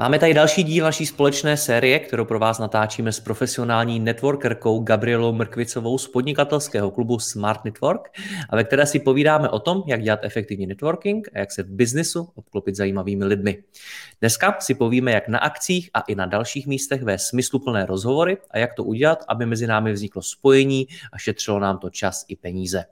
Máme tady další díl naší společné série, kterou pro vás natáčíme s profesionální networkerkou Gabrielou Mrkvicovou z podnikatelského klubu Smart Network a ve které si povídáme o tom, jak dělat efektivní networking a jak se v biznesu obklopit zajímavými lidmi. Dneska si povíme, jak na akcích a i na dalších místech ve smysluplné rozhovory a jak to udělat, aby mezi námi vzniklo spojení a šetřilo nám to čas i peníze.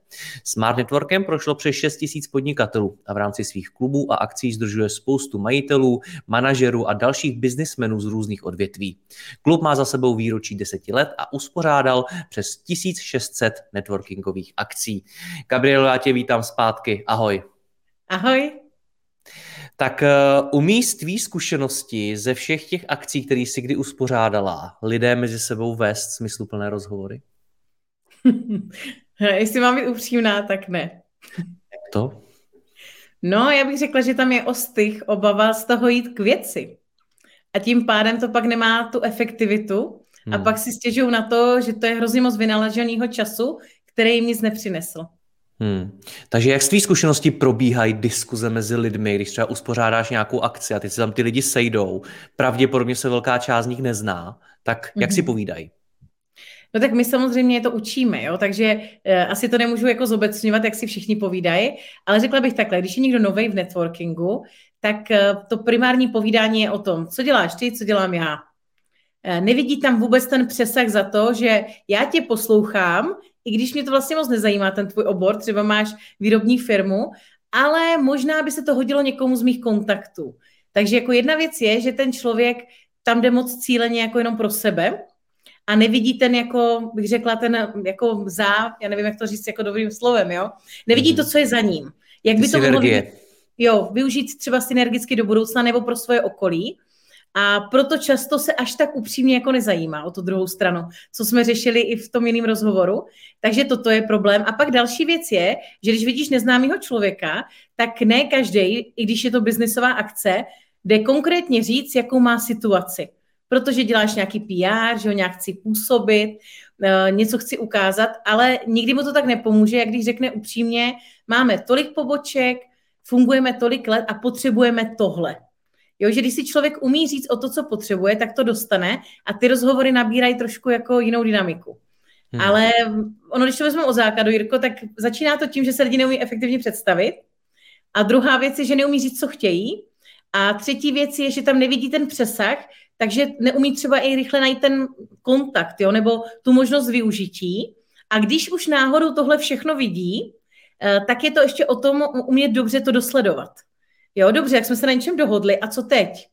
Smart Networkem prošlo přes 6 000 podnikatelů a v rámci svých klubů a akcí združuje spoustu majitelů, manažerů a dalších biznismenů z různých odvětví. Klub má za sebou výročí deseti let a uspořádal přes 1600 networkingových akcí. Gabrielo, já tě vítám zpátky. Ahoj. Ahoj. Tak uh, umí z tvý zkušenosti ze všech těch akcí, které jsi kdy uspořádala, lidé mezi sebou vést smysluplné rozhovory? Jestli mám být upřímná, tak ne. Jak to? No, já bych řekla, že tam je ostych, obava z toho jít k věci a tím pádem to pak nemá tu efektivitu hmm. a pak si stěžují na to, že to je hrozně moc vynaloženého času, který jim nic nepřinesl. Hmm. Takže jak z tvý zkušenosti probíhají diskuze mezi lidmi, když třeba uspořádáš nějakou akci a teď se tam ty lidi sejdou, pravděpodobně se velká část z nich nezná, tak jak hmm. si povídají? No tak my samozřejmě to učíme, jo? takže e, asi to nemůžu jako zobecňovat, jak si všichni povídají, ale řekla bych takhle, když je někdo nový v networkingu, tak eh, to primární povídání je o tom, co děláš ty, co dělám já. Eh, nevidí tam vůbec ten přesah za to, že já tě poslouchám, i když mě to vlastně moc nezajímá, ten tvůj obor, třeba máš výrobní firmu, ale možná by se to hodilo někomu z mých kontaktů. Takže jako jedna věc je, že ten člověk tam jde moc cíleně jako jenom pro sebe a nevidí ten jako, bych řekla, ten jako za, já nevím, jak to říct jako dobrým slovem, jo? Nevidí to, co je za ním. Jak by to mohlo jo, využít třeba synergicky do budoucna nebo pro svoje okolí. A proto často se až tak upřímně jako nezajímá o tu druhou stranu, co jsme řešili i v tom jiném rozhovoru. Takže toto je problém. A pak další věc je, že když vidíš neznámého člověka, tak ne každý, i když je to biznesová akce, jde konkrétně říct, jakou má situaci. Protože děláš nějaký PR, že ho nějak chci působit, eh, něco chci ukázat, ale nikdy mu to tak nepomůže, jak když řekne upřímně, máme tolik poboček, fungujeme tolik let a potřebujeme tohle. Jo, že když si člověk umí říct o to, co potřebuje, tak to dostane a ty rozhovory nabírají trošku jako jinou dynamiku. Hmm. Ale ono, když to vezmeme o základu, Jirko, tak začíná to tím, že se lidi neumí efektivně představit. A druhá věc je, že neumí říct, co chtějí. A třetí věc je, že tam nevidí ten přesah, takže neumí třeba i rychle najít ten kontakt, jo, nebo tu možnost využití. A když už náhodou tohle všechno vidí, Eh, tak je to ještě o tom umět dobře to dosledovat. Jo, dobře, jak jsme se na něčem dohodli, a co teď?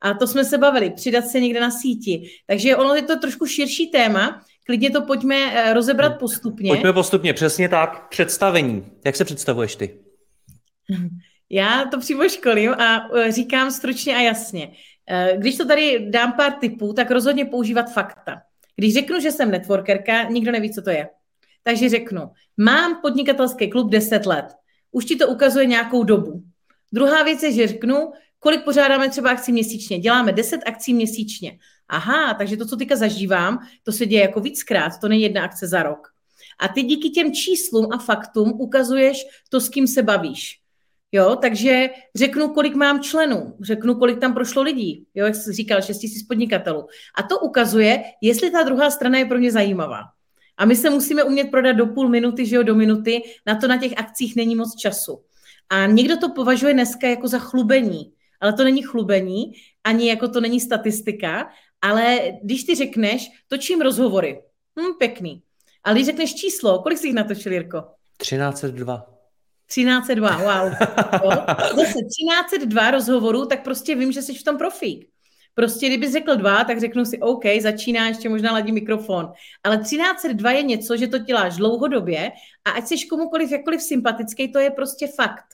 A to jsme se bavili, přidat se někde na síti. Takže ono je to trošku širší téma, klidně to pojďme eh, rozebrat postupně. Pojďme postupně, přesně tak. Představení. Jak se představuješ ty? Já to přímo školím a eh, říkám stručně a jasně. Když to tady dám pár tipů, tak rozhodně používat fakta. Když řeknu, že jsem networkerka, nikdo neví, co to je. Takže řeknu, mám podnikatelský klub 10 let. Už ti to ukazuje nějakou dobu. Druhá věc je, že řeknu, kolik pořádáme třeba akcí měsíčně. Děláme 10 akcí měsíčně. Aha, takže to, co teďka zažívám, to se děje jako víckrát, to není jedna akce za rok. A ty díky těm číslům a faktům ukazuješ to, s kým se bavíš. Jo, takže řeknu, kolik mám členů, řeknu, kolik tam prošlo lidí, jo, jak jsi říkal, 6 000 podnikatelů. A to ukazuje, jestli ta druhá strana je pro mě zajímavá. A my se musíme umět prodat do půl minuty, že jo, do minuty, na to na těch akcích není moc času. A někdo to považuje dneska jako za chlubení, ale to není chlubení, ani jako to není statistika, ale když ty řekneš, točím rozhovory, hm, pěkný. Ale když řekneš číslo, kolik jsi jich natočil, Jirko? 1302. 1302, wow. Zase 1302 rozhovorů, tak prostě vím, že jsi v tom profík. Prostě kdyby řekl dva, tak řeknu si, OK, začíná, ještě možná ladí mikrofon. Ale 1302 je něco, že to děláš dlouhodobě a ať jsi komukoliv jakkoliv sympatický, to je prostě fakt.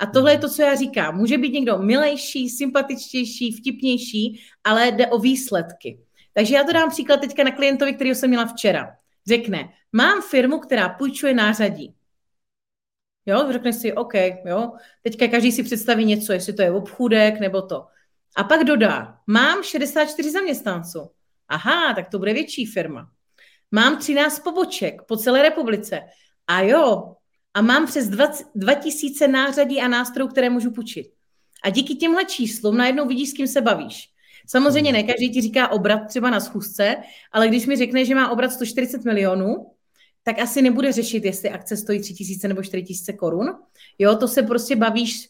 A tohle je to, co já říkám. Může být někdo milejší, sympatičtější, vtipnější, ale jde o výsledky. Takže já to dám příklad teďka na klientovi, který jsem měla včera. Řekne, mám firmu, která půjčuje nářadí. Jo, řekne si, OK, jo, teďka každý si představí něco, jestli to je obchůdek nebo to. A pak dodá, mám 64 zaměstnanců. Aha, tak to bude větší firma. Mám 13 poboček po celé republice. A jo, a mám přes 20, 2000 nářadí a nástrojů, které můžu půjčit. A díky těmhle číslům najednou vidíš, s kým se bavíš. Samozřejmě ne každý ti říká obrat třeba na schůzce, ale když mi řekne, že má obrat 140 milionů, tak asi nebude řešit, jestli akce stojí 3000 nebo 4000 korun. Jo, to se prostě bavíš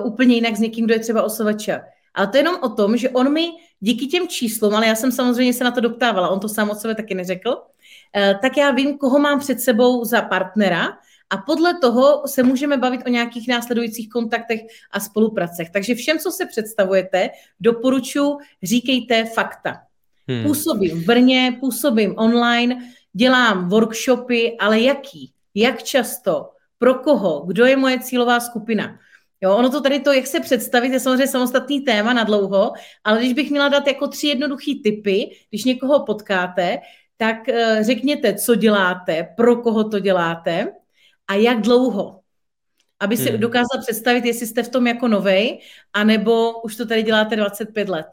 uh, úplně jinak s někým, kdo je třeba osovača. Ale to je jenom o tom, že on mi díky těm číslům, ale já jsem samozřejmě se na to doptávala, on to sám od sebe taky neřekl, uh, tak já vím, koho mám před sebou za partnera a podle toho se můžeme bavit o nějakých následujících kontaktech a spolupracech. Takže všem, co se představujete, doporučuji, říkejte fakta. Hmm. Působím v Brně, působím online, dělám workshopy, ale jaký? Jak často? Pro koho? Kdo je moje cílová skupina? Jo, ono to tady to, jak se představit, je samozřejmě samostatný téma na dlouho, ale když bych měla dát jako tři jednoduché typy, když někoho potkáte, tak uh, řekněte, co děláte, pro koho to děláte a jak dlouho. Aby si hmm. dokázal představit, jestli jste v tom jako novej, anebo už to tady děláte 25 let.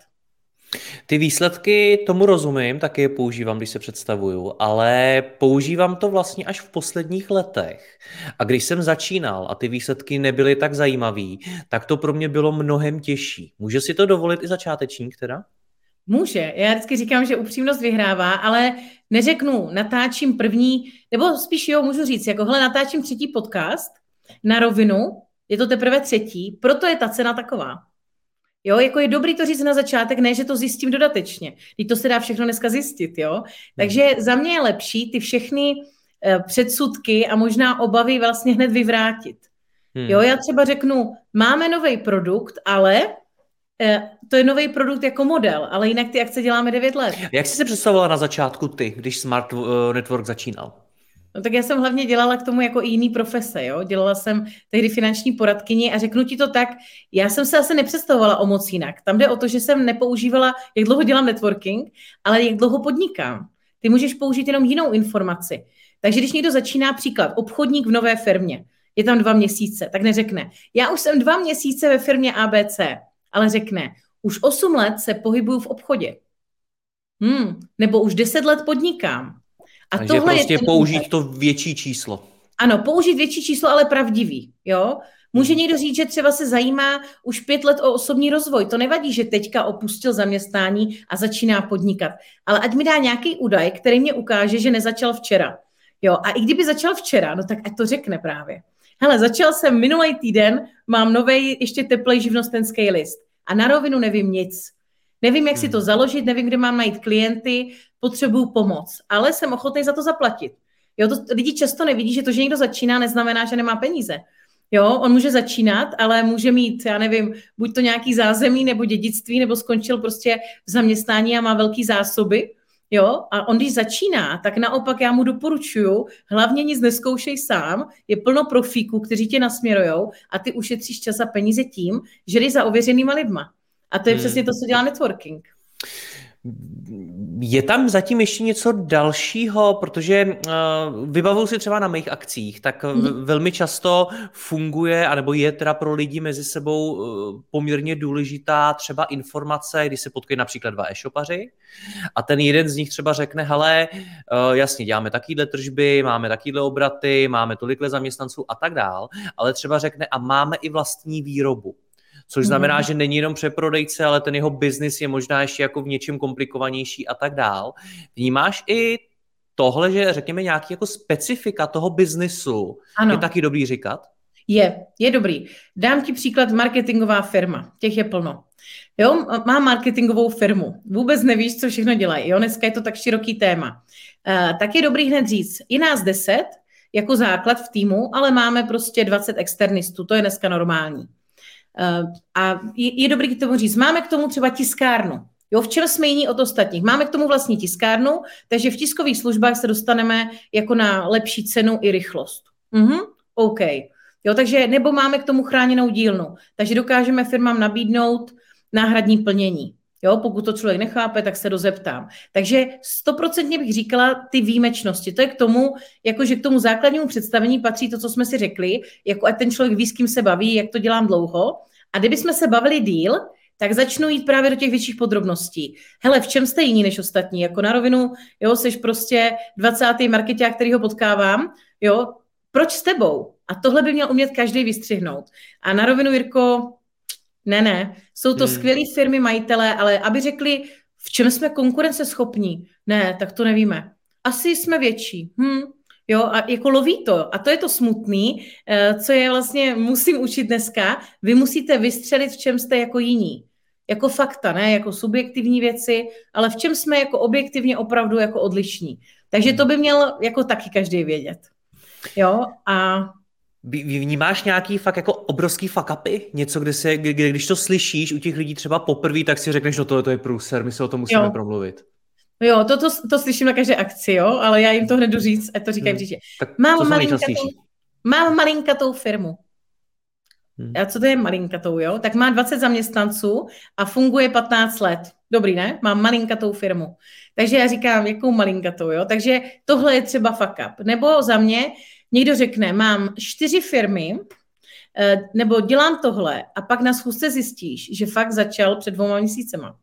Ty výsledky tomu rozumím, taky je používám, když se představuju, ale používám to vlastně až v posledních letech. A když jsem začínal a ty výsledky nebyly tak zajímavý, tak to pro mě bylo mnohem těžší. Může si to dovolit i začátečník teda? Může. Já vždycky říkám, že upřímnost vyhrává, ale neřeknu, natáčím první, nebo spíš jo, můžu říct, jako hle, natáčím třetí podcast na rovinu, je to teprve třetí, proto je ta cena taková. Jo, jako je dobrý to říct na začátek, ne, že to zjistím dodatečně. Teď to se dá všechno dneska zjistit, jo. Takže hmm. za mě je lepší ty všechny uh, předsudky a možná obavy vlastně hned vyvrátit. Hmm. Jo, já třeba řeknu, máme nový produkt, ale to je nový produkt jako model, ale jinak ty akce děláme 9 let. Jak jsi se představovala na začátku ty, když Smart uh, Network začínal? No tak já jsem hlavně dělala k tomu jako i jiný profese, jo. Dělala jsem tehdy finanční poradkyni a řeknu ti to tak, já jsem se asi nepředstavovala o moc jinak. Tam jde o to, že jsem nepoužívala, jak dlouho dělám networking, ale jak dlouho podnikám. Ty můžeš použít jenom jinou informaci. Takže když někdo začíná příklad, obchodník v nové firmě, je tam dva měsíce, tak neřekne, já už jsem dva měsíce ve firmě ABC, ale řekne, už osm let se pohybuju v obchodě. Hmm, nebo už deset let podnikám. A Takže tohle prostě je použít to větší číslo. Ano, použít větší číslo, ale pravdivý. Jo? Může hmm. někdo říct, že třeba se zajímá už pět let o osobní rozvoj. To nevadí, že teďka opustil zaměstnání a začíná podnikat. Ale ať mi dá nějaký údaj, který mě ukáže, že nezačal včera. Jo, a i kdyby začal včera, no tak ať to řekne právě. Hele, začal jsem minulý týden, mám nový ještě teplej živnostenský list a na rovinu nevím nic. Nevím, jak si to hmm. založit, nevím, kde mám najít klienty, potřebuju pomoc, ale jsem ochotný za to zaplatit. Jo, to lidi často nevidí, že to, že někdo začíná, neznamená, že nemá peníze. Jo, on může začínat, ale může mít, já nevím, buď to nějaký zázemí nebo dědictví, nebo skončil prostě v zaměstnání a má velký zásoby. Jo, a on když začíná, tak naopak já mu doporučuju, hlavně nic neskoušej sám, je plno profíků, kteří tě nasměrujou a ty ušetříš čas a peníze tím, že jdeš za ověřenýma lidma. A to je hmm. přesně to, co dělá networking. Je tam zatím ještě něco dalšího, protože uh, vybavuju si třeba na mých akcích, tak mm. velmi často funguje, anebo je teda pro lidi mezi sebou uh, poměrně důležitá třeba informace, když se potkají například dva e-shopaři a ten jeden z nich třeba řekne, hele, uh, jasně, děláme takýhle tržby, máme takýhle obraty, máme tolikle zaměstnanců a tak dál, ale třeba řekne a máme i vlastní výrobu což znamená, mm. že není jenom přeprodejce, ale ten jeho biznis je možná ještě jako v něčem komplikovanější a tak dál. Vnímáš i tohle, že řekněme nějaký jako specifika toho biznisu ano. je taky dobrý říkat? Je, je dobrý. Dám ti příklad marketingová firma. Těch je plno. Jo, má marketingovou firmu. Vůbec nevíš, co všechno dělají. Jo, dneska je to tak široký téma. Uh, tak je dobrý hned říct, i nás deset, jako základ v týmu, ale máme prostě 20 externistů, to je dneska normální. Uh, a je, je dobrý k tomu říct, máme k tomu třeba tiskárnu. Jo, v čem jsme jiní od ostatních? Máme k tomu vlastní tiskárnu, takže v tiskových službách se dostaneme jako na lepší cenu i rychlost. Mhm, OK. Jo, takže nebo máme k tomu chráněnou dílnu, takže dokážeme firmám nabídnout náhradní plnění. Jo, pokud to člověk nechápe, tak se dozeptám. Takže stoprocentně bych říkala ty výjimečnosti. To je k tomu, jakože k tomu základnímu představení patří to, co jsme si řekli, jako ať ten člověk ví, s kým se baví, jak to dělám dlouho. A kdybychom se bavili díl, tak začnu jít právě do těch větších podrobností. Hele, v čem jste jiní než ostatní? Jako na rovinu, jo, jsi prostě 20. marketák, který ho potkávám, jo, proč s tebou? A tohle by měl umět každý vystřihnout. A na rovinu, Jirko, ne, ne, jsou to hmm. skvělé firmy, majitelé, ale aby řekli, v čem jsme konkurenceschopní, ne, tak to nevíme. Asi jsme větší. Hm, Jo, a jako loví to. A to je to smutný, eh, co je vlastně, musím učit dneska. Vy musíte vystřelit, v čem jste jako jiní. Jako fakta, ne jako subjektivní věci, ale v čem jsme jako objektivně opravdu jako odlišní. Takže to by měl jako taky každý vědět. Jo, a Vnímáš nějaký fakt jako obrovský fuck upy? Něco, kde se, kde, když to slyšíš u těch lidí třeba poprvé, tak si řekneš, no tohle to je průser, my se o tom musíme jo. promluvit. Jo, to, to, to slyším na každé akci, jo, ale já jim to hned říct, a to říkají hmm. příště. Mám malinkatou, mám malinkatou firmu. Hmm. A co to je malinkatou, jo? Tak má 20 zaměstnanců a funguje 15 let. Dobrý, ne? Mám malinkatou firmu. Takže já říkám, jakou malinkatou, jo? Takže tohle je třeba fuck up. Nebo za mě někdo řekne, mám čtyři firmy, eh, nebo dělám tohle a pak na schůzce zjistíš, že fakt začal před dvoma měsícema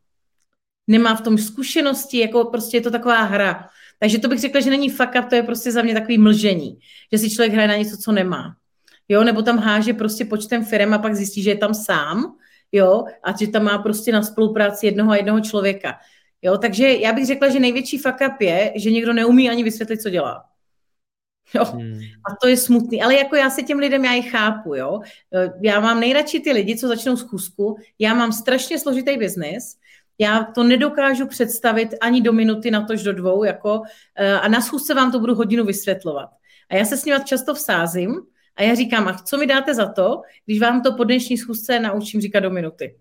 nemá v tom zkušenosti, jako prostě je to taková hra. Takže to bych řekla, že není fuck up, to je prostě za mě takový mlžení, že si člověk hraje na něco, co nemá. Jo, nebo tam háže prostě počtem firm a pak zjistí, že je tam sám, jo, a že tam má prostě na spolupráci jednoho a jednoho člověka. Jo, takže já bych řekla, že největší fuck up je, že někdo neumí ani vysvětlit, co dělá. Jo. Hmm. A to je smutný. Ale jako já se těm lidem, já je chápu, jo. Já mám nejradši ty lidi, co začnou zkusku. Já mám strašně složitý biznis já to nedokážu představit ani do minuty, na tož do dvou, jako, eh, a na schůzce vám to budu hodinu vysvětlovat. A já se s nimi často vsázím a já říkám, a co mi dáte za to, když vám to po dnešní schůzce naučím říkat do minuty.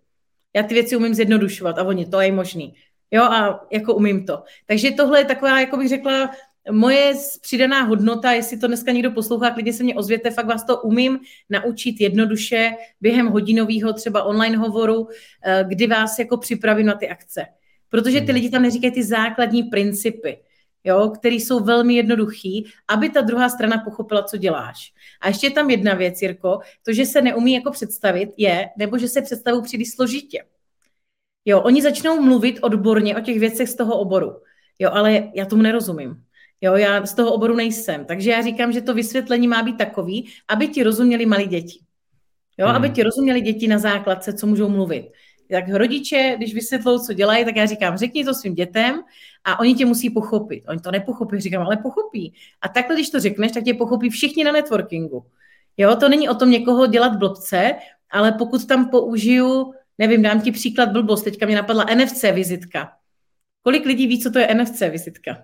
Já ty věci umím zjednodušovat a oni, to je možný. Jo, a jako umím to. Takže tohle je taková, jako bych řekla, moje přidaná hodnota, jestli to dneska někdo poslouchá, klidně se mě ozvěte, fakt vás to umím naučit jednoduše během hodinového třeba online hovoru, eh, kdy vás jako připravím na ty akce. Protože ty hmm. lidi tam neříkají ty základní principy, jo, které jsou velmi jednoduchý, aby ta druhá strana pochopila, co děláš. A ještě je tam jedna věc, Jirko, to, že se neumí jako představit, je, nebo že se představují příliš složitě. Jo, oni začnou mluvit odborně o těch věcech z toho oboru. Jo, ale já tomu nerozumím. Jo, já z toho oboru nejsem. Takže já říkám, že to vysvětlení má být takový, aby ti rozuměli malí děti. Jo, hmm. aby ti rozuměli děti na základce, co můžou mluvit. Tak rodiče, když vysvětlou, co dělají, tak já říkám, řekni to svým dětem a oni tě musí pochopit. Oni to nepochopí, říkám, ale pochopí. A takhle, když to řekneš, tak tě pochopí všichni na networkingu. Jo, to není o tom někoho dělat blbce, ale pokud tam použiju, nevím, dám ti příklad blbost, teďka mě napadla NFC vizitka. Kolik lidí ví, co to je NFC vizitka?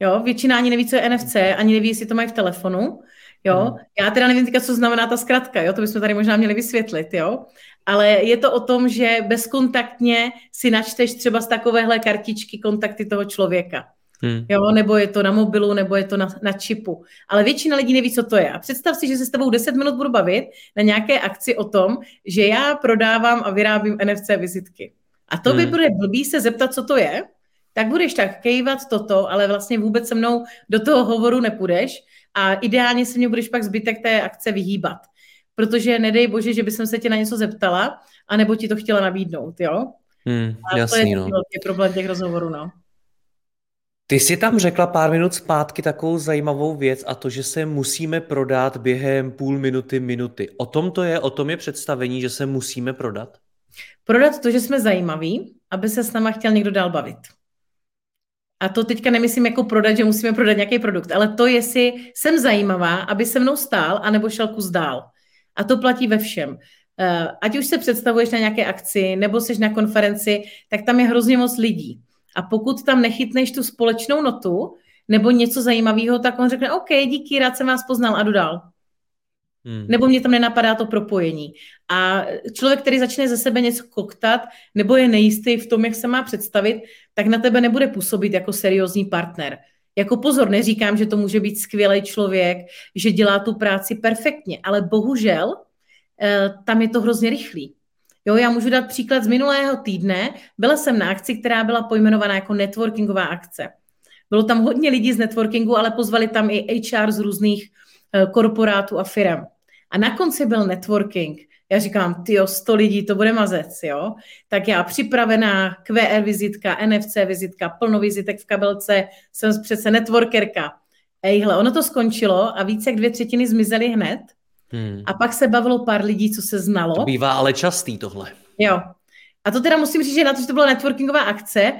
Jo, většina ani neví, co je NFC, ani neví, jestli to mají v telefonu. Jo, hmm. já teda nevím teďka, co znamená ta zkratka, jo, to bychom tady možná měli vysvětlit, jo. Ale je to o tom, že bezkontaktně si načteš třeba z takovéhle kartičky kontakty toho člověka. Hmm. Jo, nebo je to na mobilu, nebo je to na, na čipu. Ale většina lidí neví, co to je. A představ si, že se s tebou 10 minut budu bavit na nějaké akci o tom, že já prodávám a vyrábím NFC vizitky. A to hmm. by bude blbý se zeptat, co to je, tak budeš tak kejvat toto, ale vlastně vůbec se mnou do toho hovoru nepůjdeš a ideálně se mě budeš pak zbytek té akce vyhýbat. Protože nedej bože, že bych se tě na něco zeptala, anebo ti to chtěla nabídnout, jo? Hmm, a jasný, to je no. velký problém těch rozhovorů, no. Ty jsi tam řekla pár minut zpátky takovou zajímavou věc a to, že se musíme prodat během půl minuty, minuty. O tom to je, o tom je představení, že se musíme prodat? Prodat to, že jsme zajímaví, aby se s náma chtěl někdo dál bavit. A to teďka nemyslím jako prodat, že musíme prodat nějaký produkt, ale to, jestli jsem zajímavá, aby se mnou stál, anebo šel kus dál. A to platí ve všem. Eh, ať už se představuješ na nějaké akci, nebo jsi na konferenci, tak tam je hrozně moc lidí. A pokud tam nechytneš tu společnou notu, nebo něco zajímavého, tak on řekne, OK, díky, rád jsem vás poznal a jdu dál. Hmm. Nebo mě tam nenapadá to propojení. A člověk, který začne ze sebe něco koktat, nebo je nejistý v tom, jak se má představit, tak na tebe nebude působit jako seriózní partner. Jako pozor, neříkám, že to může být skvělý člověk, že dělá tu práci perfektně, ale bohužel eh, tam je to hrozně rychlý. Jo, já můžu dát příklad z minulého týdne. Byla jsem na akci, která byla pojmenovaná jako networkingová akce. Bylo tam hodně lidí z networkingu, ale pozvali tam i HR z různých eh, korporátů a firm. A na konci byl networking. Já říkám, ty 100 lidí, to bude mazec, jo? Tak já připravená, QR vizitka, NFC vizitka, plno vizitek v kabelce, jsem přece networkerka. Ejhle, ono to skončilo a více jak dvě třetiny zmizely hned. Hmm. A pak se bavilo pár lidí, co se znalo. To bývá ale častý tohle. Jo. A to teda musím říct, že na to, že to byla networkingová akce,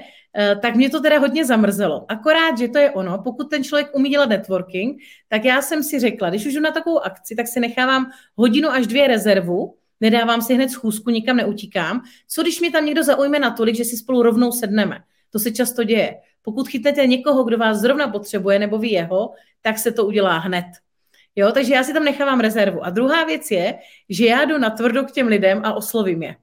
tak mě to teda hodně zamrzelo. Akorát, že to je ono, pokud ten člověk umí dělat networking, tak já jsem si řekla, když už jdu na takovou akci, tak si nechávám hodinu až dvě rezervu, nedávám si hned schůzku, nikam neutíkám. Co když mě tam někdo zaujme natolik, že si spolu rovnou sedneme? To se často děje. Pokud chytnete někoho, kdo vás zrovna potřebuje, nebo vy jeho, tak se to udělá hned. Jo, takže já si tam nechávám rezervu. A druhá věc je, že já jdu na tvrdo k těm lidem a oslovím je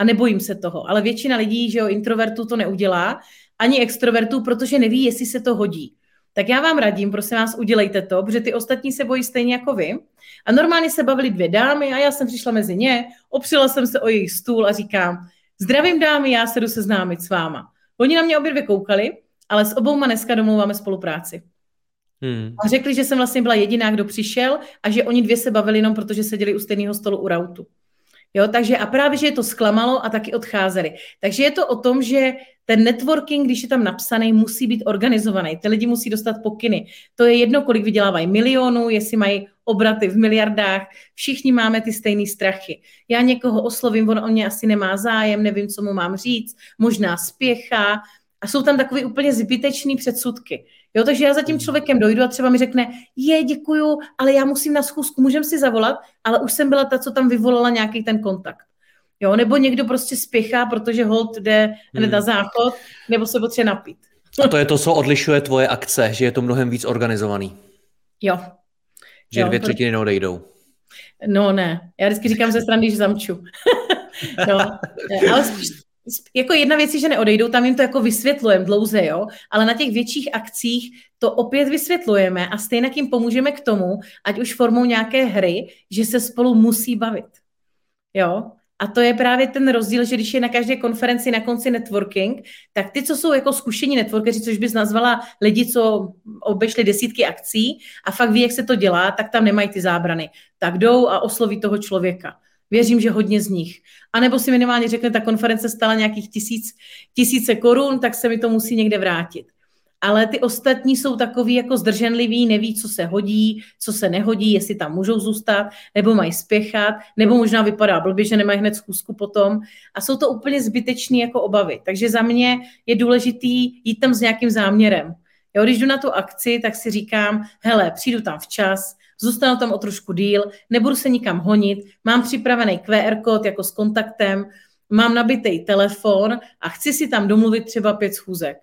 a nebojím se toho. Ale většina lidí, že jo, introvertů to neudělá, ani extrovertů, protože neví, jestli se to hodí. Tak já vám radím, prosím vás, udělejte to, protože ty ostatní se bojí stejně jako vy. A normálně se bavili dvě dámy a já jsem přišla mezi ně, opřela jsem se o jejich stůl a říkám, zdravím dámy, já se jdu seznámit s váma. Oni na mě obě dvě koukali, ale s obouma dneska domluváme spolupráci. Hmm. A řekli, že jsem vlastně byla jediná, kdo přišel a že oni dvě se bavili jenom protože seděli u stejného stolu u rautu. Jo, takže a právě, že je to zklamalo a taky odcházeli. Takže je to o tom, že ten networking, když je tam napsaný, musí být organizovaný. Ty lidi musí dostat pokyny. To je jedno, kolik vydělávají milionů, jestli mají obraty v miliardách. Všichni máme ty stejné strachy. Já někoho oslovím, on o mě asi nemá zájem, nevím, co mu mám říct, možná spěchá. A jsou tam takové úplně zbytečné předsudky. Jo, takže já za tím člověkem dojdu a třeba mi řekne, je, děkuju, ale já musím na schůzku, můžem si zavolat, ale už jsem byla ta, co tam vyvolala nějaký ten kontakt. Jo, nebo někdo prostě spěchá, protože hold jde hned hmm. na záchod, nebo se potřebuje napít. A to je to, co odlišuje tvoje akce, že je to mnohem víc organizovaný. Jo. Že jo, dvě třetiny neodejdou. No ne, já vždycky říkám ze strany, že zamču. no, ale spíš, jako jedna věc je, že neodejdou, tam jim to jako vysvětlujeme dlouze, jo, ale na těch větších akcích to opět vysvětlujeme a stejně jim pomůžeme k tomu, ať už formou nějaké hry, že se spolu musí bavit. Jo, a to je právě ten rozdíl, že když je na každé konferenci na konci networking, tak ty, co jsou jako zkušení networkeri, což bys nazvala lidi, co obešli desítky akcí a fakt ví, jak se to dělá, tak tam nemají ty zábrany. Tak jdou a osloví toho člověka. Věřím, že hodně z nich. A nebo si minimálně řekne, ta konference stala nějakých tisíc, tisíce korun, tak se mi to musí někde vrátit ale ty ostatní jsou takový jako zdrženliví, neví, co se hodí, co se nehodí, jestli tam můžou zůstat, nebo mají spěchat, nebo možná vypadá blbě, že nemají hned schůzku potom. A jsou to úplně zbytečné jako obavy. Takže za mě je důležitý jít tam s nějakým záměrem. Jo, když jdu na tu akci, tak si říkám, hele, přijdu tam včas, zůstanu tam o trošku díl, nebudu se nikam honit, mám připravený QR kód jako s kontaktem, mám nabitý telefon a chci si tam domluvit třeba pět schůzek.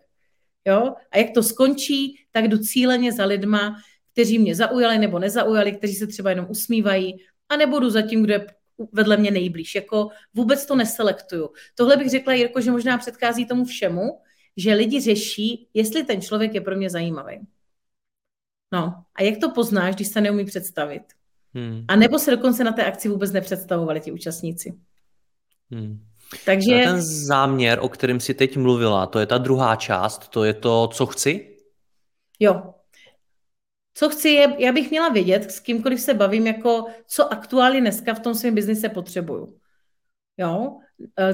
Jo? A jak to skončí, tak jdu cíleně za lidma, kteří mě zaujali nebo nezaujali, kteří se třeba jenom usmívají, a nebudu za tím, kdo je vedle mě nejblíž. Jako vůbec to neselektuju. Tohle bych řekla, Jirko, že možná předchází tomu všemu, že lidi řeší, jestli ten člověk je pro mě zajímavý. No, a jak to poznáš, když se neumí představit? Hmm. A nebo se dokonce na té akci vůbec nepředstavovali ti účastníci. Hmm. Takže... ten záměr, o kterém si teď mluvila, to je ta druhá část, to je to, co chci? Jo. Co chci je, já bych měla vědět, s kýmkoliv se bavím, jako co aktuálně dneska v tom svém biznise potřebuju. Jo,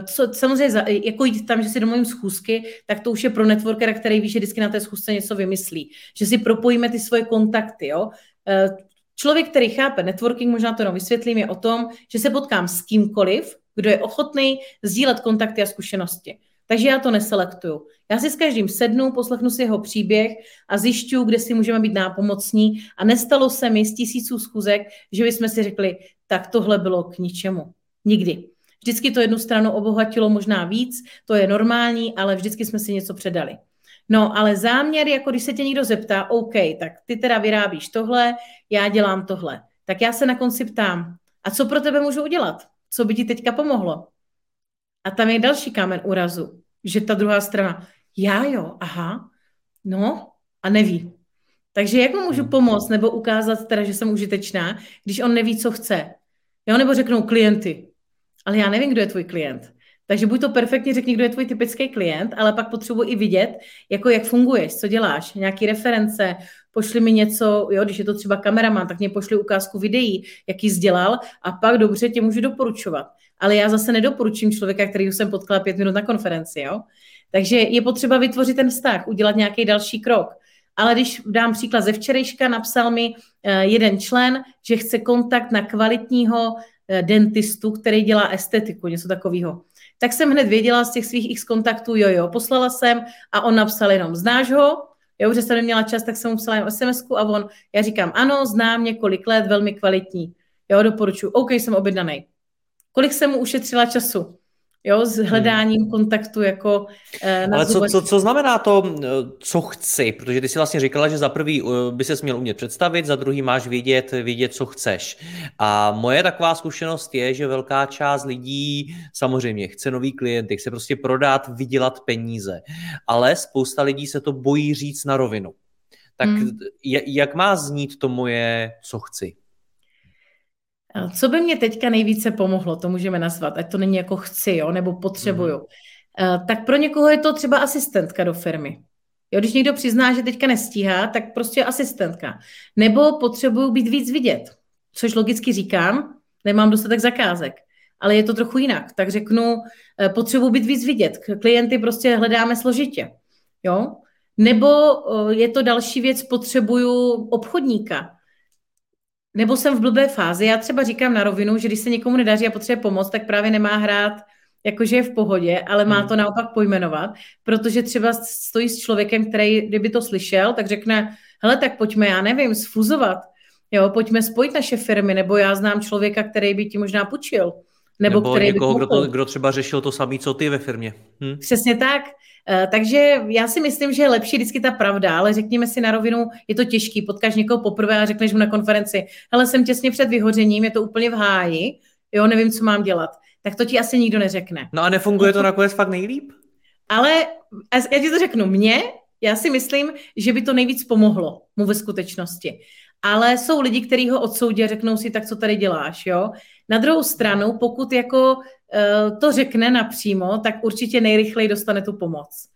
co, samozřejmě, jako jít tam, že si domluvím schůzky, tak to už je pro networkera, který ví, že vždycky na té schůzce něco vymyslí. Že si propojíme ty svoje kontakty, jo. E, člověk, který chápe networking, možná to jenom vysvětlím, je o tom, že se potkám s kýmkoliv, kdo je ochotný sdílet kontakty a zkušenosti. Takže já to neselektuju. Já si s každým sednu, poslechnu si jeho příběh a zjišťu, kde si můžeme být nápomocní. A nestalo se mi z tisíců schůzek, že bychom si řekli, tak tohle bylo k ničemu. Nikdy. Vždycky to jednu stranu obohatilo možná víc, to je normální, ale vždycky jsme si něco předali. No, ale záměr, jako když se tě někdo zeptá, OK, tak ty teda vyrábíš tohle, já dělám tohle. Tak já se na konci ptám, a co pro tebe můžu udělat? Co by ti teďka pomohlo? A tam je další kámen úrazu, že ta druhá strana, já jo, aha, no, a neví. Takže jak mu můžu hmm. pomoct nebo ukázat teda, že jsem užitečná, když on neví, co chce? Jo, nebo řeknou klienty. Ale já nevím, kdo je tvůj klient. Takže buď to perfektně řekni, kdo je tvůj typický klient, ale pak potřebuji i vidět, jako jak funguješ, co děláš, nějaké reference, pošli mi něco, jo, když je to třeba kameraman, tak mě pošli ukázku videí, jaký jsi dělal a pak dobře tě můžu doporučovat. Ale já zase nedoporučím člověka, který jsem potkala pět minut na konferenci, jo. Takže je potřeba vytvořit ten vztah, udělat nějaký další krok. Ale když dám příklad ze včerejška, napsal mi eh, jeden člen, že chce kontakt na kvalitního dentistu, který dělá estetiku, něco takového. Tak jsem hned věděla z těch svých x kontaktů, jo, jo, poslala jsem a on napsal jenom, znáš ho? Jo, že jsem neměla čas, tak jsem mu psala sms a on, já říkám, ano, znám několik let, velmi kvalitní. Jo, doporučuji, OK, jsem objednaný. Kolik jsem mu ušetřila času? Jo, s hmm. hledáním hmm. kontaktu jako eh, na Ale co, co, co znamená to, eh, co chci? Protože ty si vlastně říkala, že za prvý eh, by se měl umět představit, za druhý máš vědět, vědět, co chceš. A moje taková zkušenost je, že velká část lidí samozřejmě chce nový klienty, chce prostě prodat, vydělat peníze. Ale spousta lidí se to bojí říct na rovinu. Tak hmm. jak má znít to moje, co chci? Co by mě teďka nejvíce pomohlo, to můžeme nazvat, ať to není jako chci, jo, nebo potřebuju. Mm-hmm. Tak pro někoho je to třeba asistentka do firmy. Jo, když někdo přizná, že teďka nestíhá, tak prostě asistentka. Nebo potřebuju být víc vidět, což logicky říkám, nemám dostatek zakázek, ale je to trochu jinak. Tak řeknu, eh, potřebuji být víc vidět. Klienty prostě hledáme složitě. Jo? Nebo eh, je to další věc, potřebuju obchodníka nebo jsem v blbé fázi. Já třeba říkám na rovinu, že když se někomu nedaří a potřebuje pomoc, tak právě nemá hrát jakože je v pohodě, ale má hmm. to naopak pojmenovat, protože třeba stojí s člověkem, který, kdyby to slyšel, tak řekne, hele, tak pojďme, já nevím, sfuzovat, jo, pojďme spojit naše firmy, nebo já znám člověka, který by ti možná půjčil. Nebo, nebo který někoho, by kdo, to, kdo třeba řešil to samé, co ty ve firmě. Hm? Přesně tak. Eh, takže já si myslím, že je lepší vždycky ta pravda, ale řekněme si na rovinu, je to těžký, potkáš někoho poprvé a řekneš mu na konferenci, hele, jsem těsně před vyhořením, je to úplně v háji, jo, nevím, co mám dělat. Tak to ti asi nikdo neřekne. No a nefunguje to nakonec fakt nejlíp? Ale já ti to řeknu, mně, já si myslím, že by to nejvíc pomohlo mu ve skutečnosti. Ale jsou lidi, kteří ho odsoudí a řeknou si, tak co tady děláš, jo? Na druhou stranu, pokud jako to řekne napřímo, tak určitě nejrychleji dostane tu pomoc.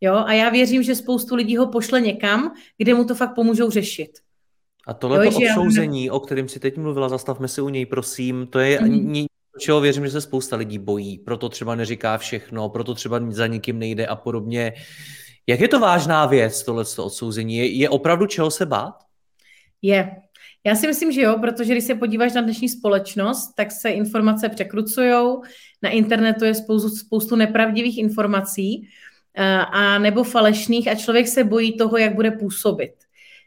Jo? A já věřím, že spoustu lidí ho pošle někam, kde mu to fakt pomůžou řešit. A tohle jo, odsouzení, já... o kterém si teď mluvila, zastavme si u něj, prosím, to je mm. čeho věřím, že se spousta lidí bojí, proto třeba neříká všechno, proto třeba za nikým nejde a podobně. Jak je to vážná věc, tohle odsouzení? Je, je opravdu čeho se bát? Je. Já si myslím, že jo, protože když se podíváš na dnešní společnost, tak se informace překrucují, na internetu je spoustu, spoustu nepravdivých informací eh, a nebo falešných a člověk se bojí toho, jak bude působit.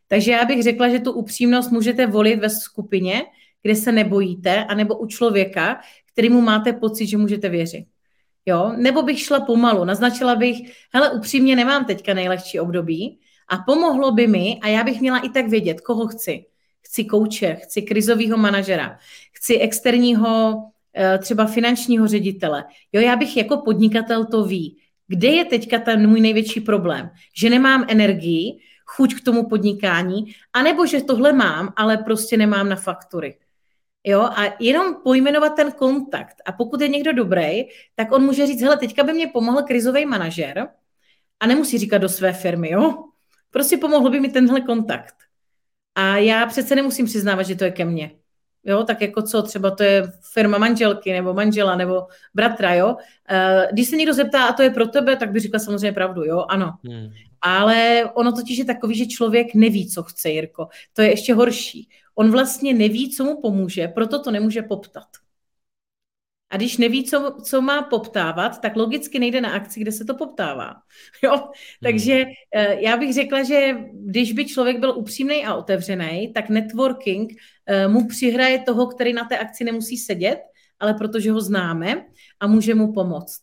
Takže já bych řekla, že tu upřímnost můžete volit ve skupině, kde se nebojíte, anebo u člověka, kterýmu máte pocit, že můžete věřit. Jo? Nebo bych šla pomalu, naznačila bych, hele, upřímně nemám teďka nejlehčí období a pomohlo by mi, a já bych měla i tak vědět, koho chci chci kouče, chci krizového manažera, chci externího eh, třeba finančního ředitele. Jo, já bych jako podnikatel to ví. Kde je teďka ten můj největší problém? Že nemám energii, chuť k tomu podnikání, anebo že tohle mám, ale prostě nemám na faktury. Jo, a jenom pojmenovat ten kontakt. A pokud je někdo dobrý, tak on může říct, hele, teďka by mě pomohl krizový manažer a nemusí říkat do své firmy, jo. Prostě pomohl by mi tenhle kontakt. A já přece nemusím přiznávat, že to je ke mně. Jo, tak jako co, třeba to je firma manželky nebo manžela nebo bratra, jo. Eh, když se někdo zeptá, a to je pro tebe, tak by řekla samozřejmě pravdu, jo, ano. Hmm. Ale ono totiž je takový, že člověk neví, co chce, Jirko. To je ještě horší. On vlastně neví, co mu pomůže, proto to nemůže poptat. A když neví, co, co má poptávat, tak logicky nejde na akci, kde se to poptává. Jo? Hmm. Takže eh, já bych řekla, že když by člověk byl upřímný a otevřený, tak networking eh, mu přihraje toho, který na té akci nemusí sedět, ale protože ho známe a může mu pomoct.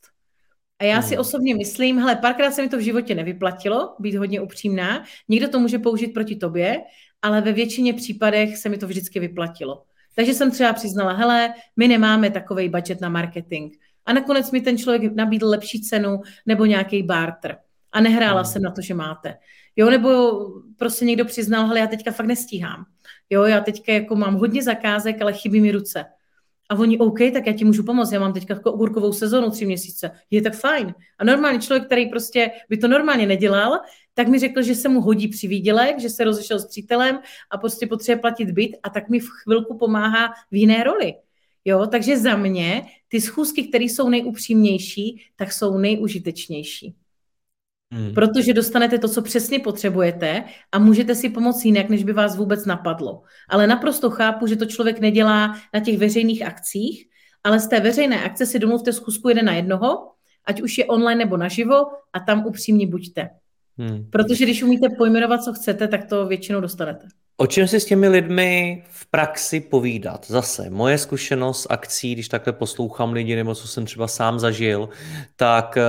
A já si hmm. osobně myslím, hele, párkrát se mi to v životě nevyplatilo, být hodně upřímná. Někdo to může použít proti tobě, ale ve většině případech se mi to vždycky vyplatilo. Takže jsem třeba přiznala, hele, my nemáme takový budget na marketing. A nakonec mi ten člověk nabídl lepší cenu nebo nějaký barter. A nehrála hmm. jsem na to, že máte. Jo, nebo prostě někdo přiznal, hele, já teďka fakt nestíhám. Jo, já teďka jako mám hodně zakázek, ale chybí mi ruce. A oni, OK, tak já ti můžu pomoct, já mám teďka jako ogurkovou sezonu tři měsíce. Je tak fajn. A normální člověk, který prostě by to normálně nedělal, tak mi řekl, že se mu hodí přivídělek, že se rozešel s přítelem a prostě potřebuje platit byt a tak mi v chvilku pomáhá v jiné roli. Jo, takže za mě ty schůzky, které jsou nejupřímnější, tak jsou nejužitečnější. Hmm. Protože dostanete to, co přesně potřebujete a můžete si pomoct jinak, než by vás vůbec napadlo. Ale naprosto chápu, že to člověk nedělá na těch veřejných akcích, ale z té veřejné akce si domluvte schůzku jeden na jednoho, ať už je online nebo naživo a tam upřímně buďte. Hmm. Protože když umíte pojmenovat, co chcete, tak to většinou dostanete. O čem si s těmi lidmi v praxi povídat? Zase, moje zkušenost akcí, když takhle poslouchám lidi, nebo co jsem třeba sám zažil, tak eh,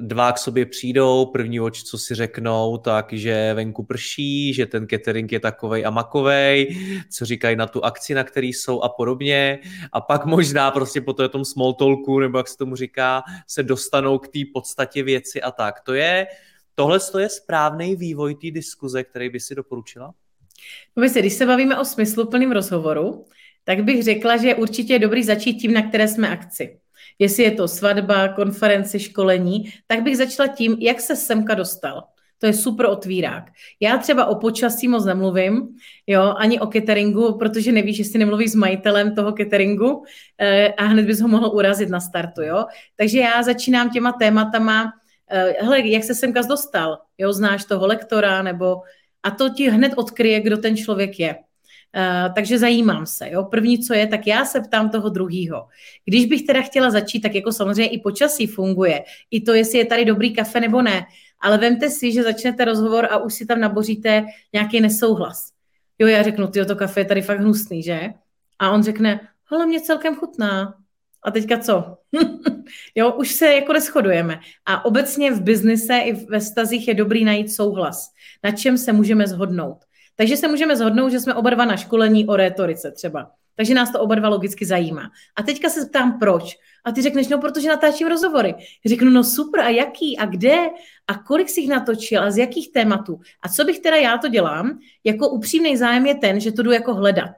dva k sobě přijdou, první oč, co si řeknou, tak, že venku prší, že ten catering je takovej a makovej, co říkají na tu akci, na který jsou a podobně. A pak možná prostě po tom small talku, nebo jak se tomu říká, se dostanou k té podstatě věci a tak. To je, tohle je správný vývoj té diskuze, který by si doporučila? No když se bavíme o smysluplným rozhovoru, tak bych řekla, že určitě je dobrý začít tím, na které jsme akci. Jestli je to svatba, konference, školení, tak bych začala tím, jak se semka dostal. To je super otvírák. Já třeba o počasí moc nemluvím, jo, ani o cateringu, protože nevíš, jestli nemluvíš s majitelem toho cateringu eh, a hned bys ho mohl urazit na startu, jo. Takže já začínám těma tématama, eh, hele, jak se semka dostal, jo, znáš toho lektora, nebo a to ti hned odkryje, kdo ten člověk je. Uh, takže zajímám se. Jo? První, co je, tak já se ptám toho druhého. Když bych teda chtěla začít, tak jako samozřejmě i počasí funguje. I to, jestli je tady dobrý kafe nebo ne. Ale vemte si, že začnete rozhovor a už si tam naboříte nějaký nesouhlas. Jo, já řeknu, ty to kafe je tady fakt hnusný, že? A on řekne, hele, mě celkem chutná. A teďka co? jo, už se jako neschodujeme. A obecně v biznise i ve stazích je dobrý najít souhlas, na čem se můžeme zhodnout. Takže se můžeme zhodnout, že jsme oba dva na školení o rétorice třeba. Takže nás to oba dva logicky zajímá. A teďka se ptám, proč. A ty řekneš, no, protože natáčím rozhovory. Řeknu, no super, a jaký, a kde, a kolik jsi jich natočil, a z jakých tématů. A co bych teda já to dělám, jako upřímný zájem je ten, že to jdu jako hledat.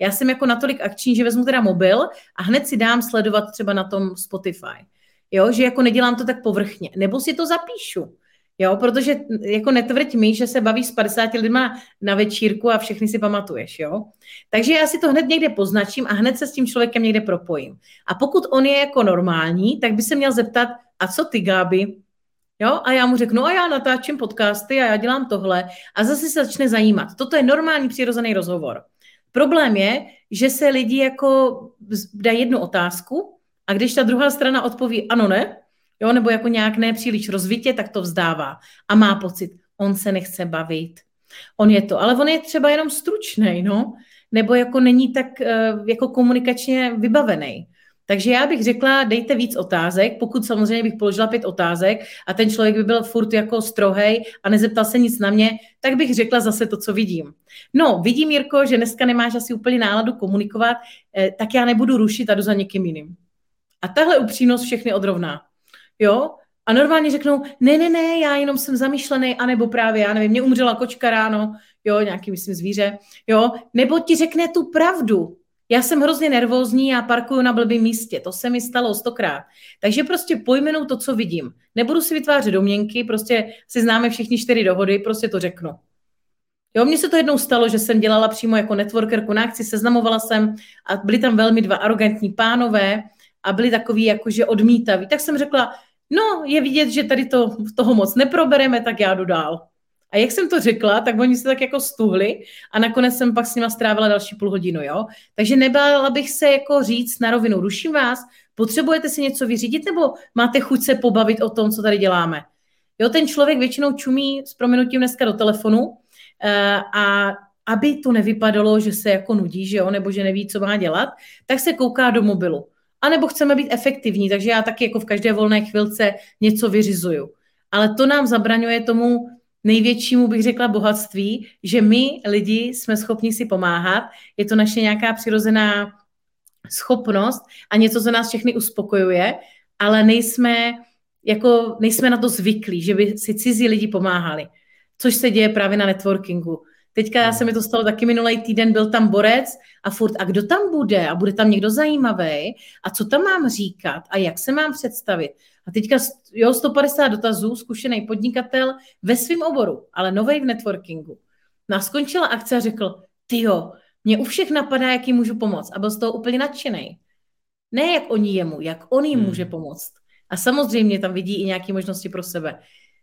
Já jsem jako natolik akční, že vezmu teda mobil a hned si dám sledovat třeba na tom Spotify. Jo, že jako nedělám to tak povrchně. Nebo si to zapíšu. Jo, protože jako netvrď mi, že se bavíš s 50 lidma na večírku a všechny si pamatuješ, jo. Takže já si to hned někde poznačím a hned se s tím člověkem někde propojím. A pokud on je jako normální, tak by se měl zeptat, a co ty, Gáby? Jo, a já mu řeknu, a já natáčím podcasty a já dělám tohle. A zase se začne zajímat. Toto je normální přirozený rozhovor. Problém je, že se lidi jako dají jednu otázku a když ta druhá strana odpoví ano, ne, jo, nebo jako nějak nepříliš rozvitě, tak to vzdává a má pocit, on se nechce bavit. On je to, ale on je třeba jenom stručný, no, nebo jako není tak eh, jako komunikačně vybavený. Takže já bych řekla, dejte víc otázek, pokud samozřejmě bych položila pět otázek a ten člověk by byl furt jako strohej a nezeptal se nic na mě, tak bych řekla zase to, co vidím. No, vidím, Jirko, že dneska nemáš asi úplně náladu komunikovat, eh, tak já nebudu rušit a jdu za někým jiným. A tahle upřímnost všechny odrovná. Jo? A normálně řeknou, ne, ne, ne, já jenom jsem zamýšlený, anebo právě, já nevím, mě umřela kočka ráno, jo, nějaký, myslím, zvíře, jo, nebo ti řekne tu pravdu, já jsem hrozně nervózní, já parkuju na blbém místě, to se mi stalo stokrát. Takže prostě pojmenou to, co vidím. Nebudu si vytvářet domněnky, prostě si známe všichni čtyři dohody, prostě to řeknu. Jo, mně se to jednou stalo, že jsem dělala přímo jako networkerku na akci, seznamovala jsem a byli tam velmi dva arrogantní pánové a byli takový jakože odmítaví. Tak jsem řekla, no je vidět, že tady to, toho moc neprobereme, tak já jdu dál. A jak jsem to řekla, tak oni se tak jako stuhli a nakonec jsem pak s nima strávila další půl hodinu, jo. Takže nebála bych se jako říct na rovinu, ruším vás, potřebujete si něco vyřídit nebo máte chuť se pobavit o tom, co tady děláme. Jo, ten člověk většinou čumí s proměnutím dneska do telefonu uh, a aby to nevypadalo, že se jako nudí, že jo, nebo že neví, co má dělat, tak se kouká do mobilu. anebo chceme být efektivní, takže já taky jako v každé volné chvilce něco vyřizuju. Ale to nám zabraňuje tomu největšímu, bych řekla, bohatství, že my lidi jsme schopni si pomáhat, je to naše nějaká přirozená schopnost a něco, co nás všechny uspokojuje, ale nejsme, jako, nejsme na to zvyklí, že by si cizí lidi pomáhali, což se děje právě na networkingu. Teďka já se mi to stalo taky minulý týden, byl tam borec a furt, a kdo tam bude? A bude tam někdo zajímavý? A co tam mám říkat? A jak se mám představit? A teďka jo, 150 dotazů, zkušený podnikatel ve svém oboru, ale novej v networkingu. No a skončila akce a řekl, ty jo, mě u všech napadá, jak jim můžu pomoct. A byl z toho úplně nadšený. Ne jak oni jemu, jak on jim hmm. může pomoct. A samozřejmě tam vidí i nějaké možnosti pro sebe.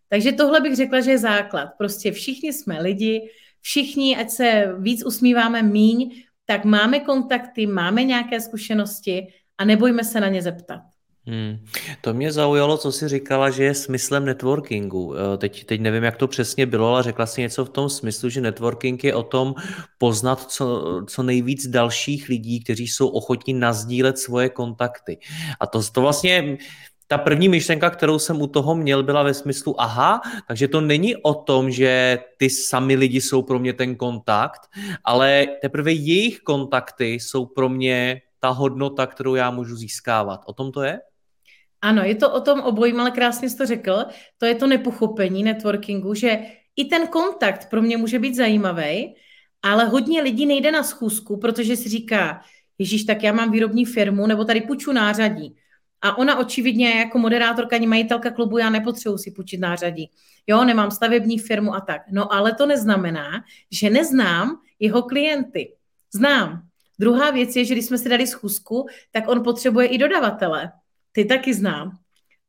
Takže tohle bych řekla, že je základ. Prostě všichni jsme lidi, všichni, ať se víc usmíváme míň, tak máme kontakty, máme nějaké zkušenosti a nebojme se na ně zeptat. Hmm. To mě zaujalo, co jsi říkala, že je smyslem networkingu. Eh, teď, teď nevím, jak to přesně bylo, ale řekla si něco v tom smyslu, že networking je o tom poznat co, co nejvíc dalších lidí, kteří jsou ochotní nazdílet svoje kontakty. A to, to vlastně ta první myšlenka, kterou jsem u toho měl, byla ve smyslu, aha, takže to není o tom, že ty sami lidi jsou pro mě ten kontakt, ale teprve jejich kontakty jsou pro mě ta hodnota, kterou já můžu získávat. O tom to je? Ano, je to o tom obojím, ale krásně jsi to řekl. To je to nepochopení networkingu, že i ten kontakt pro mě může být zajímavý, ale hodně lidí nejde na schůzku, protože si říká, Ježíš, tak já mám výrobní firmu, nebo tady půjču nářadí. A ona očividně jako moderátorka ani majitelka klubu, já nepotřebuji si půjčit nářadí. Jo, nemám stavební firmu a tak. No ale to neznamená, že neznám jeho klienty. Znám. Druhá věc je, že když jsme si dali schůzku, tak on potřebuje i dodavatele ty taky znám.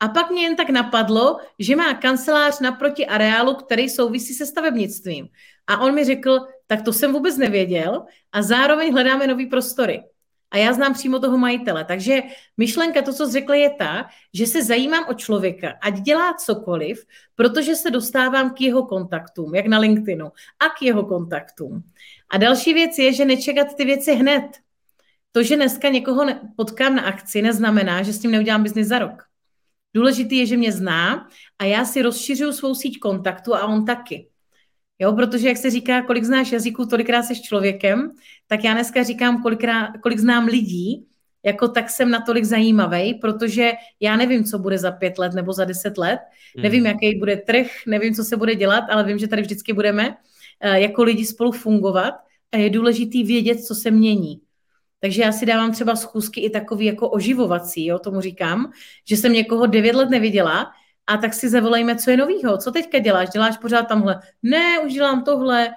A pak mě jen tak napadlo, že má kancelář naproti areálu, který souvisí se stavebnictvím. A on mi řekl, tak to jsem vůbec nevěděl a zároveň hledáme nový prostory. A já znám přímo toho majitele. Takže myšlenka, to, co jsi řekl, je ta, že se zajímám o člověka, ať dělá cokoliv, protože se dostávám k jeho kontaktům, jak na LinkedInu, a k jeho kontaktům. A další věc je, že nečekat ty věci hned. To, že dneska někoho potkám na akci, neznamená, že s tím neudělám biznis za rok. Důležitý je, že mě zná a já si rozšiřuju svou síť kontaktu a on taky. Jo, protože jak se říká, kolik znáš jazyků, tolikrát jsi člověkem, tak já dneska říkám, kolikrát, kolik znám lidí, jako tak jsem natolik zajímavý, protože já nevím, co bude za pět let nebo za deset let, hmm. nevím, jaký bude trh, nevím, co se bude dělat, ale vím, že tady vždycky budeme uh, jako lidi spolu fungovat a je důležitý vědět, co se mění. Takže já si dávám třeba schůzky i takový jako oživovací, jo, tomu říkám, že jsem někoho devět let neviděla a tak si zavolejme, co je novýho, co teďka děláš, děláš pořád tamhle, ne, už dělám tohle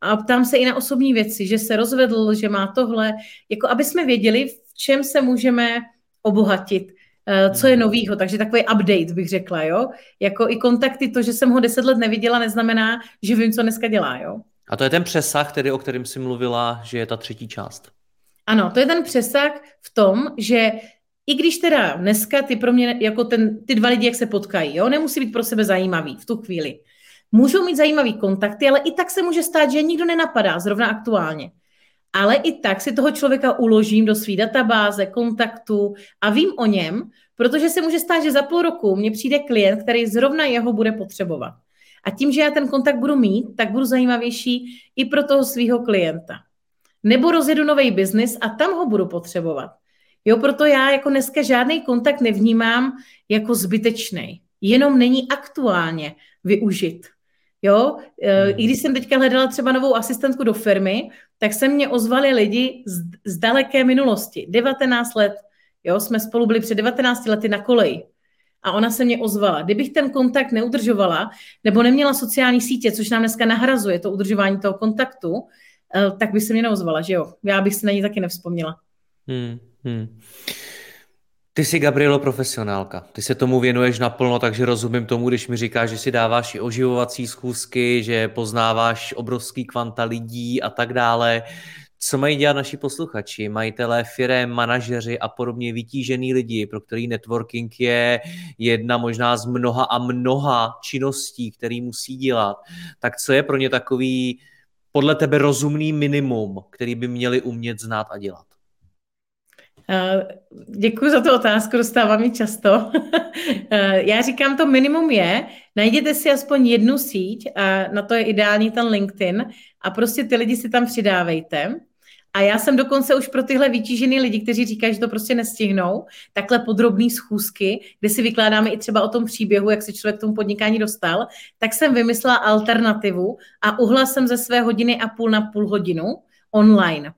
a ptám se i na osobní věci, že se rozvedl, že má tohle, jako aby jsme věděli, v čem se můžeme obohatit, eh, co je hmm. novýho, takže takový update bych řekla, jo, jako i kontakty, to, že jsem ho deset let neviděla, neznamená, že vím, co dneska dělá, jo. A to je ten přesah, tedy, o kterém jsi mluvila, že je ta třetí část. Ano, to je ten přesah v tom, že i když teda dneska ty pro mě, jako ten, ty dva lidi, jak se potkají, jo, nemusí být pro sebe zajímavý v tu chvíli. Můžou mít zajímavý kontakty, ale i tak se může stát, že nikdo nenapadá zrovna aktuálně. Ale i tak si toho člověka uložím do své databáze, kontaktu a vím o něm, protože se může stát, že za půl roku mně přijde klient, který zrovna jeho bude potřebovat. A tím, že já ten kontakt budu mít, tak budu zajímavější i pro toho svého klienta nebo rozjedu nový biznis a tam ho budu potřebovat. Jo, proto já jako dneska žádný kontakt nevnímám jako zbytečný. Jenom není aktuálně využit. Jo, e, i když jsem teďka hledala třeba novou asistentku do firmy, tak se mě ozvali lidi z, z daleké minulosti. 19 let. Jo, jsme spolu byli před 19 lety na koleji. A ona se mě ozvala. Kdybych ten kontakt neudržovala, nebo neměla sociální sítě, což nám dneska nahrazuje to udržování toho kontaktu, tak by se mě neozvala, že jo. Já bych si na ní taky nevzpomněla. Hmm, hmm. Ty jsi, Gabrielo, profesionálka. Ty se tomu věnuješ naplno, takže rozumím tomu, když mi říkáš, že si dáváš i oživovací schůzky, že poznáváš obrovský kvanta lidí a tak dále. Co mají dělat naši posluchači, majitelé firem, manažeři a podobně vytížený lidi, pro který networking je jedna možná z mnoha a mnoha činností, který musí dělat. Tak co je pro ně takový podle tebe rozumný minimum, který by měli umět znát a dělat? Děkuji za tu otázku, dostávám ji často. Já říkám, to minimum je, najděte si aspoň jednu síť a na to je ideální ten LinkedIn a prostě ty lidi si tam přidávejte. A já jsem dokonce už pro tyhle vytížený lidi, kteří říkají, že to prostě nestihnou, takhle podrobný schůzky, kde si vykládáme i třeba o tom příběhu, jak se člověk k tomu podnikání dostal, tak jsem vymyslela alternativu a uhla jsem ze své hodiny a půl na půl hodinu online.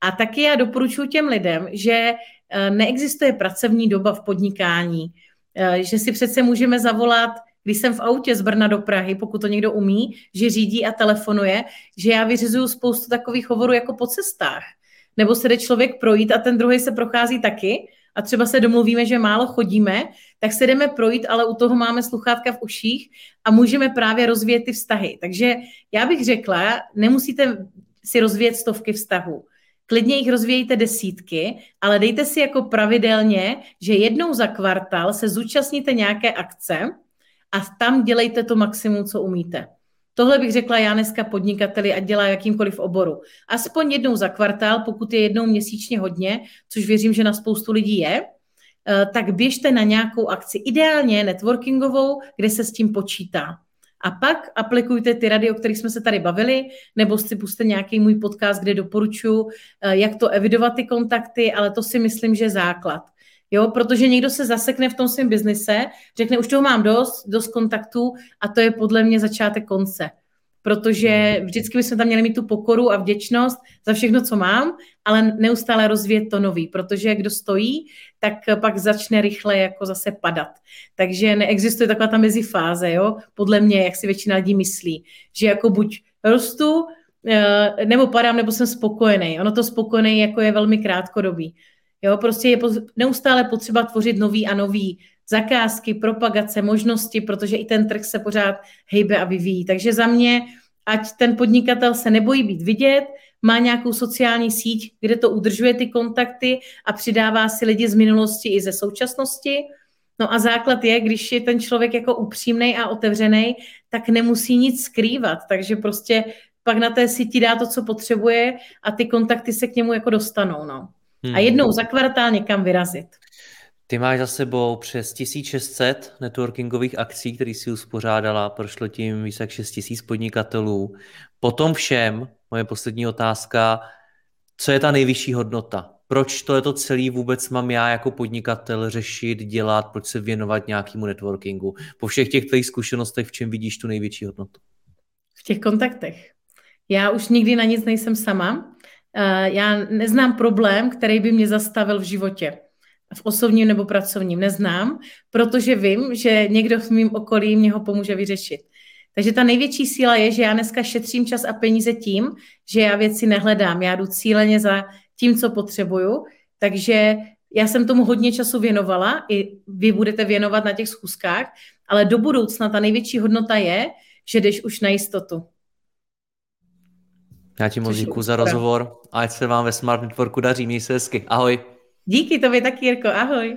A taky já doporučuji těm lidem, že eh, neexistuje pracovní doba v podnikání, eh, že si přece můžeme zavolat když jsem v autě z Brna do Prahy, pokud to někdo umí, že řídí a telefonuje, že já vyřizuju spoustu takových hovorů jako po cestách. Nebo se jde člověk projít a ten druhý se prochází taky a třeba se domluvíme, že málo chodíme, tak se jdeme projít, ale u toho máme sluchátka v uších a můžeme právě rozvíjet ty vztahy. Takže já bych řekla, nemusíte si rozvíjet stovky vztahů. Klidně jich rozvíjejte desítky, ale dejte si jako pravidelně, že jednou za kvartál se zúčastníte nějaké akce, a tam dělejte to maximum, co umíte. Tohle bych řekla já dneska podnikateli a dělá jakýmkoliv oboru. Aspoň jednou za kvartál, pokud je jednou měsíčně hodně, což věřím, že na spoustu lidí je, eh, tak běžte na nějakou akci, ideálně networkingovou, kde se s tím počítá. A pak aplikujte ty rady, o kterých jsme se tady bavili, nebo si puste nějaký můj podcast, kde doporučuji, eh, jak to evidovat ty kontakty, ale to si myslím, že je základ. Jo, protože někdo se zasekne v tom svém biznise, řekne, už toho mám dost, dost kontaktů a to je podle mě začátek konce. Protože vždycky bychom tam měli mít tu pokoru a vděčnost za všechno, co mám, ale neustále rozvíjet to nový, protože kdo stojí, tak pak začne rychle jako zase padat. Takže neexistuje taková ta mezifáze, jo, podle mě, jak si většina lidí myslí, že jako buď rostu, eh, nebo padám, nebo jsem spokojený. Ono to spokojený jako je velmi krátkodobý. Jo, prostě je neustále potřeba tvořit nový a nový zakázky, propagace, možnosti, protože i ten trh se pořád hejbe a vyvíjí. Takže za mě, ať ten podnikatel se nebojí být vidět, má nějakou sociální síť, kde to udržuje ty kontakty a přidává si lidi z minulosti i ze současnosti. No a základ je, když je ten člověk jako upřímný a otevřený, tak nemusí nic skrývat. Takže prostě pak na té síti dá to, co potřebuje a ty kontakty se k němu jako dostanou. No hmm. a jednou za kvartál někam vyrazit. Ty máš za sebou přes 1600 networkingových akcí, které si uspořádala, prošlo tím více jak 6000 podnikatelů. Potom všem, moje poslední otázka, co je ta nejvyšší hodnota? Proč to je to celý vůbec mám já jako podnikatel řešit, dělat, proč se věnovat nějakému networkingu? Po všech těch tvých zkušenostech, v čem vidíš tu největší hodnotu? V těch kontaktech. Já už nikdy na nic nejsem sama. Eh, já neznám problém, který by mě zastavil v životě. V osobním nebo pracovním neznám, protože vím, že někdo v mém okolí mě ho pomůže vyřešit. Takže ta největší síla je, že já dneska šetřím čas a peníze tím, že já věci nehledám. Já jdu cíleně za tím, co potřebuju. Takže já jsem tomu hodně času věnovala, i vy budete věnovat na těch schůzkách, ale do budoucna ta největší hodnota je, že jdeš už na jistotu. Já ti moc děkuji za rozhovor a ať se vám ve Smart Networku daří. Měj se hezky. Ahoj. Díky tobě taky, Jirko. Ahoj.